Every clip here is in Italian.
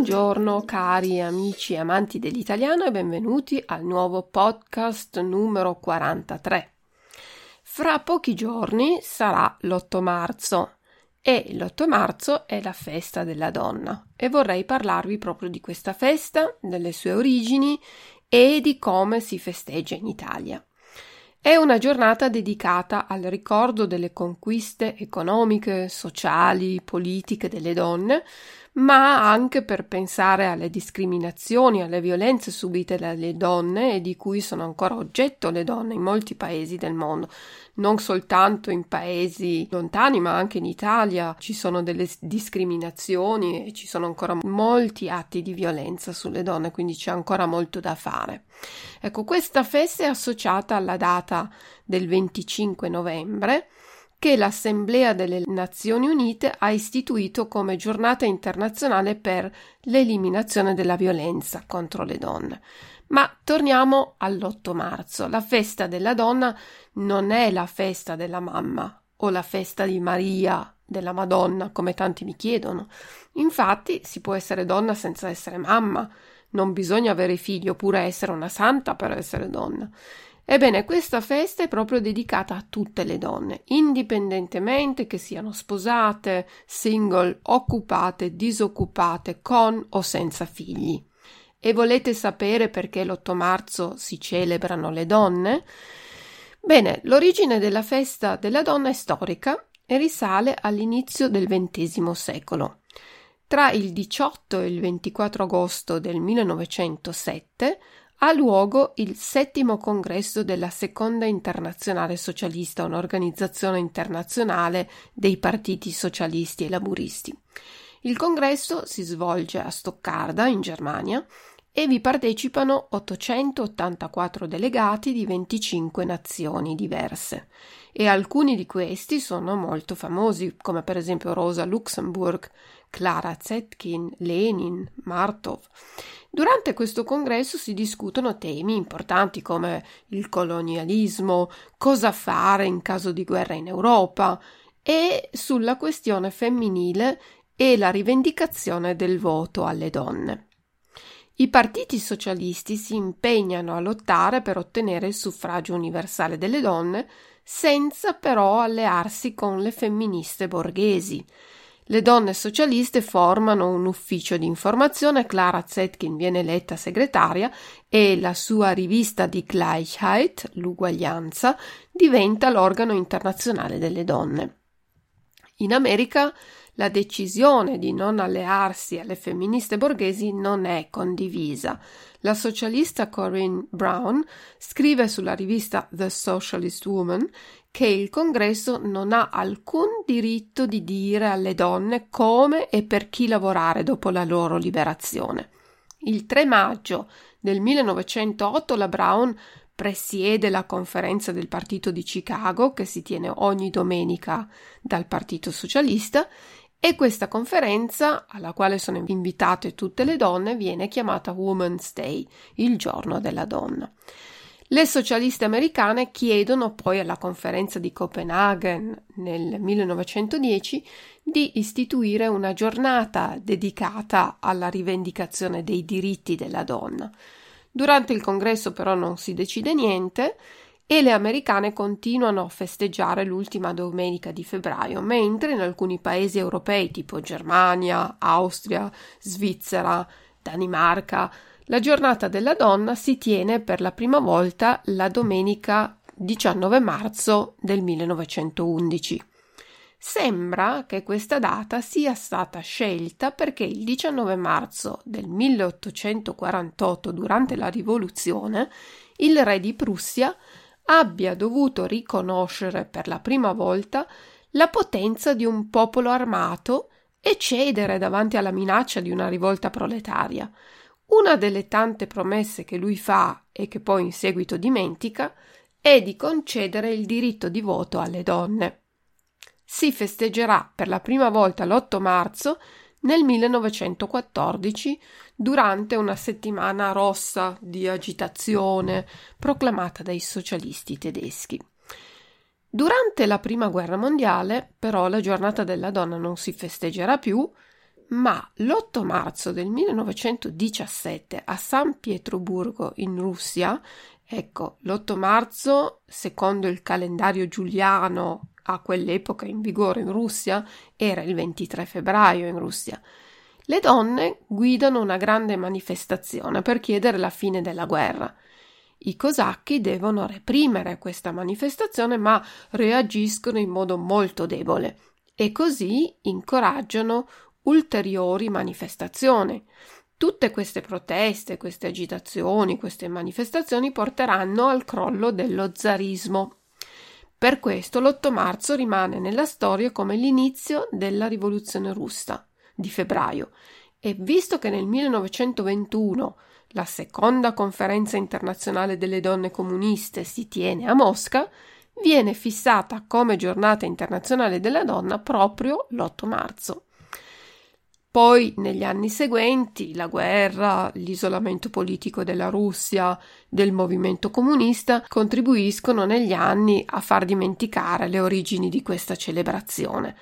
Buongiorno cari amici e amanti dell'italiano e benvenuti al nuovo podcast numero 43. Fra pochi giorni sarà l'8 marzo e l'8 marzo è la festa della donna e vorrei parlarvi proprio di questa festa, delle sue origini e di come si festeggia in Italia. È una giornata dedicata al ricordo delle conquiste economiche, sociali, politiche delle donne, ma anche per pensare alle discriminazioni, alle violenze subite dalle donne e di cui sono ancora oggetto le donne in molti paesi del mondo, non soltanto in paesi lontani, ma anche in Italia ci sono delle discriminazioni e ci sono ancora molti atti di violenza sulle donne, quindi c'è ancora molto da fare. Ecco, questa festa è associata alla data del 25 novembre che l'Assemblea delle Nazioni Unite ha istituito come giornata internazionale per l'eliminazione della violenza contro le donne. Ma torniamo all'8 marzo. La festa della donna non è la festa della mamma o la festa di Maria, della Madonna, come tanti mi chiedono. Infatti si può essere donna senza essere mamma, non bisogna avere figli oppure essere una santa per essere donna. Ebbene, questa festa è proprio dedicata a tutte le donne, indipendentemente che siano sposate, single, occupate, disoccupate, con o senza figli. E volete sapere perché l'8 marzo si celebrano le donne? Bene, l'origine della festa della donna è storica e risale all'inizio del XX secolo. Tra il 18 e il 24 agosto del 1907 ha luogo il settimo congresso della Seconda Internazionale Socialista, un'organizzazione internazionale dei partiti socialisti e laburisti. Il congresso si svolge a Stoccarda, in Germania, e vi partecipano 884 delegati di 25 nazioni diverse e alcuni di questi sono molto famosi, come per esempio Rosa Luxemburg, Clara Zetkin, Lenin, Martov. Durante questo congresso si discutono temi importanti come il colonialismo, cosa fare in caso di guerra in Europa e sulla questione femminile e la rivendicazione del voto alle donne. I partiti socialisti si impegnano a lottare per ottenere il suffragio universale delle donne, senza però allearsi con le femministe borghesi, le donne socialiste formano un ufficio di informazione, Clara Zetkin viene eletta segretaria e la sua rivista di Gleichheit, l'uguaglianza, diventa l'organo internazionale delle donne. In America la decisione di non allearsi alle femministe borghesi non è condivisa. La socialista Corinne Brown scrive sulla rivista The Socialist Woman che il congresso non ha alcun diritto di dire alle donne come e per chi lavorare dopo la loro liberazione. Il 3 maggio del 1908 la Brown presiede la conferenza del partito di Chicago che si tiene ogni domenica dal Partito Socialista e questa conferenza, alla quale sono invitate tutte le donne, viene chiamata Women's Day, il giorno della donna. Le socialiste americane chiedono poi alla conferenza di Copenaghen nel 1910 di istituire una giornata dedicata alla rivendicazione dei diritti della donna. Durante il congresso però non si decide niente e le americane continuano a festeggiare l'ultima domenica di febbraio, mentre in alcuni paesi europei tipo Germania, Austria, Svizzera, Danimarca la giornata della donna si tiene per la prima volta la domenica 19 marzo del 1911. Sembra che questa data sia stata scelta perché il 19 marzo del 1848, durante la rivoluzione, il re di Prussia abbia dovuto riconoscere per la prima volta la potenza di un popolo armato e cedere davanti alla minaccia di una rivolta proletaria. Una delle tante promesse che lui fa e che poi in seguito dimentica è di concedere il diritto di voto alle donne si festeggerà per la prima volta l'8 marzo nel 1914 durante una settimana rossa di agitazione proclamata dai socialisti tedeschi. Durante la prima guerra mondiale, però, la giornata della donna non si festeggerà più, ma l'8 marzo del 1917 a San Pietroburgo in Russia, ecco, l'8 marzo, secondo il calendario giuliano a quell'epoca in vigore in Russia era il 23 febbraio in Russia. Le donne guidano una grande manifestazione per chiedere la fine della guerra. I cosacchi devono reprimere questa manifestazione ma reagiscono in modo molto debole e così incoraggiano ulteriori manifestazioni. Tutte queste proteste, queste agitazioni, queste manifestazioni porteranno al crollo dello zarismo. Per questo l'8 marzo rimane nella storia come l'inizio della rivoluzione russa di febbraio e visto che nel 1921 la seconda conferenza internazionale delle donne comuniste si tiene a Mosca, viene fissata come giornata internazionale della donna proprio l'8 marzo. Poi, negli anni seguenti, la guerra, l'isolamento politico della Russia, del movimento comunista contribuiscono negli anni a far dimenticare le origini di questa celebrazione.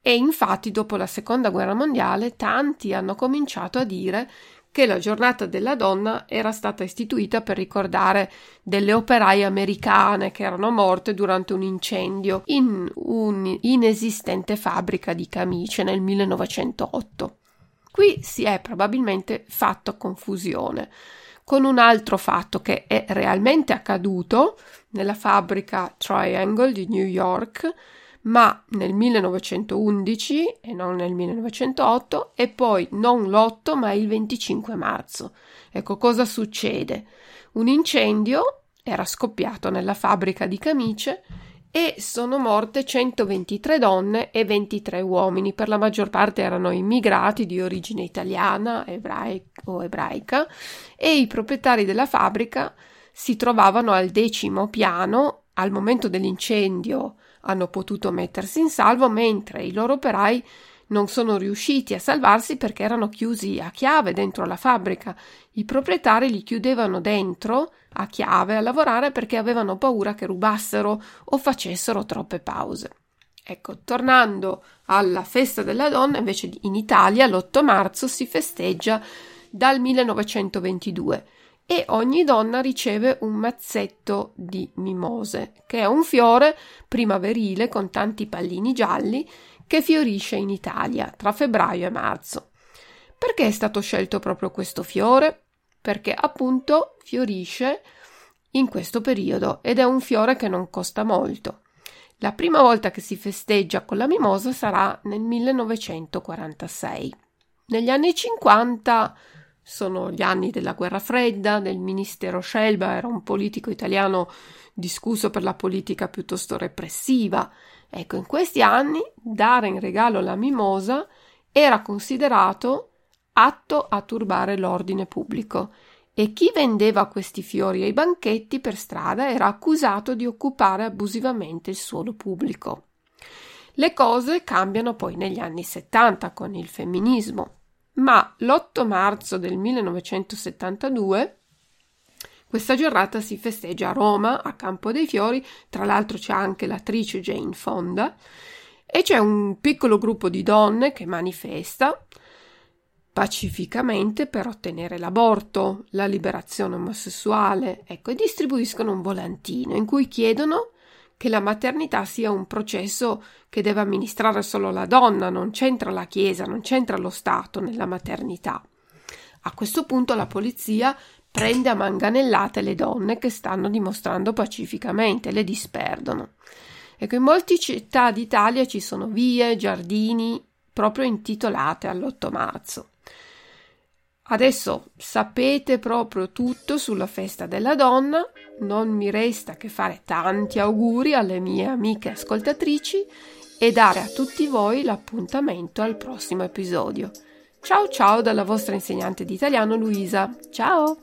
E infatti, dopo la seconda guerra mondiale, tanti hanno cominciato a dire che la giornata della donna era stata istituita per ricordare delle operaie americane che erano morte durante un incendio in un'inesistente fabbrica di camicie nel 1908. Qui si è probabilmente fatto confusione con un altro fatto che è realmente accaduto nella fabbrica Triangle di New York ma nel 1911 e non nel 1908 e poi non l'8 ma il 25 marzo. Ecco cosa succede. Un incendio era scoppiato nella fabbrica di camicie e sono morte 123 donne e 23 uomini, per la maggior parte erano immigrati di origine italiana ebraica o ebraica e i proprietari della fabbrica si trovavano al decimo piano al momento dell'incendio hanno potuto mettersi in salvo, mentre i loro operai non sono riusciti a salvarsi perché erano chiusi a chiave dentro la fabbrica. I proprietari li chiudevano dentro a chiave a lavorare perché avevano paura che rubassero o facessero troppe pause. Ecco, tornando alla festa della donna, invece in Italia l'8 marzo si festeggia dal 1922 e ogni donna riceve un mazzetto di mimose, che è un fiore primaverile con tanti pallini gialli che fiorisce in Italia tra febbraio e marzo. Perché è stato scelto proprio questo fiore? Perché appunto fiorisce in questo periodo ed è un fiore che non costa molto. La prima volta che si festeggia con la mimosa sarà nel 1946. Negli anni 50 sono gli anni della guerra fredda, del ministero Scelba era un politico italiano discusso per la politica piuttosto repressiva. Ecco, in questi anni dare in regalo la mimosa era considerato atto a turbare l'ordine pubblico e chi vendeva questi fiori ai banchetti per strada era accusato di occupare abusivamente il suolo pubblico. Le cose cambiano poi negli anni 70 con il femminismo ma l'8 marzo del 1972 questa giornata si festeggia a Roma, a Campo dei Fiori, tra l'altro c'è anche l'attrice Jane Fonda. E c'è un piccolo gruppo di donne che manifesta pacificamente per ottenere l'aborto, la liberazione omosessuale, ecco, e distribuiscono un volantino in cui chiedono che la maternità sia un processo che deve amministrare solo la donna, non c'entra la Chiesa, non c'entra lo Stato nella maternità. A questo punto la polizia prende a manganellate le donne che stanno dimostrando pacificamente, le disperdono. Ecco, in molte città d'Italia ci sono vie, giardini proprio intitolate all'8 marzo. Adesso sapete proprio tutto sulla festa della donna, non mi resta che fare tanti auguri alle mie amiche ascoltatrici e dare a tutti voi l'appuntamento al prossimo episodio. Ciao ciao dalla vostra insegnante di italiano Luisa. Ciao!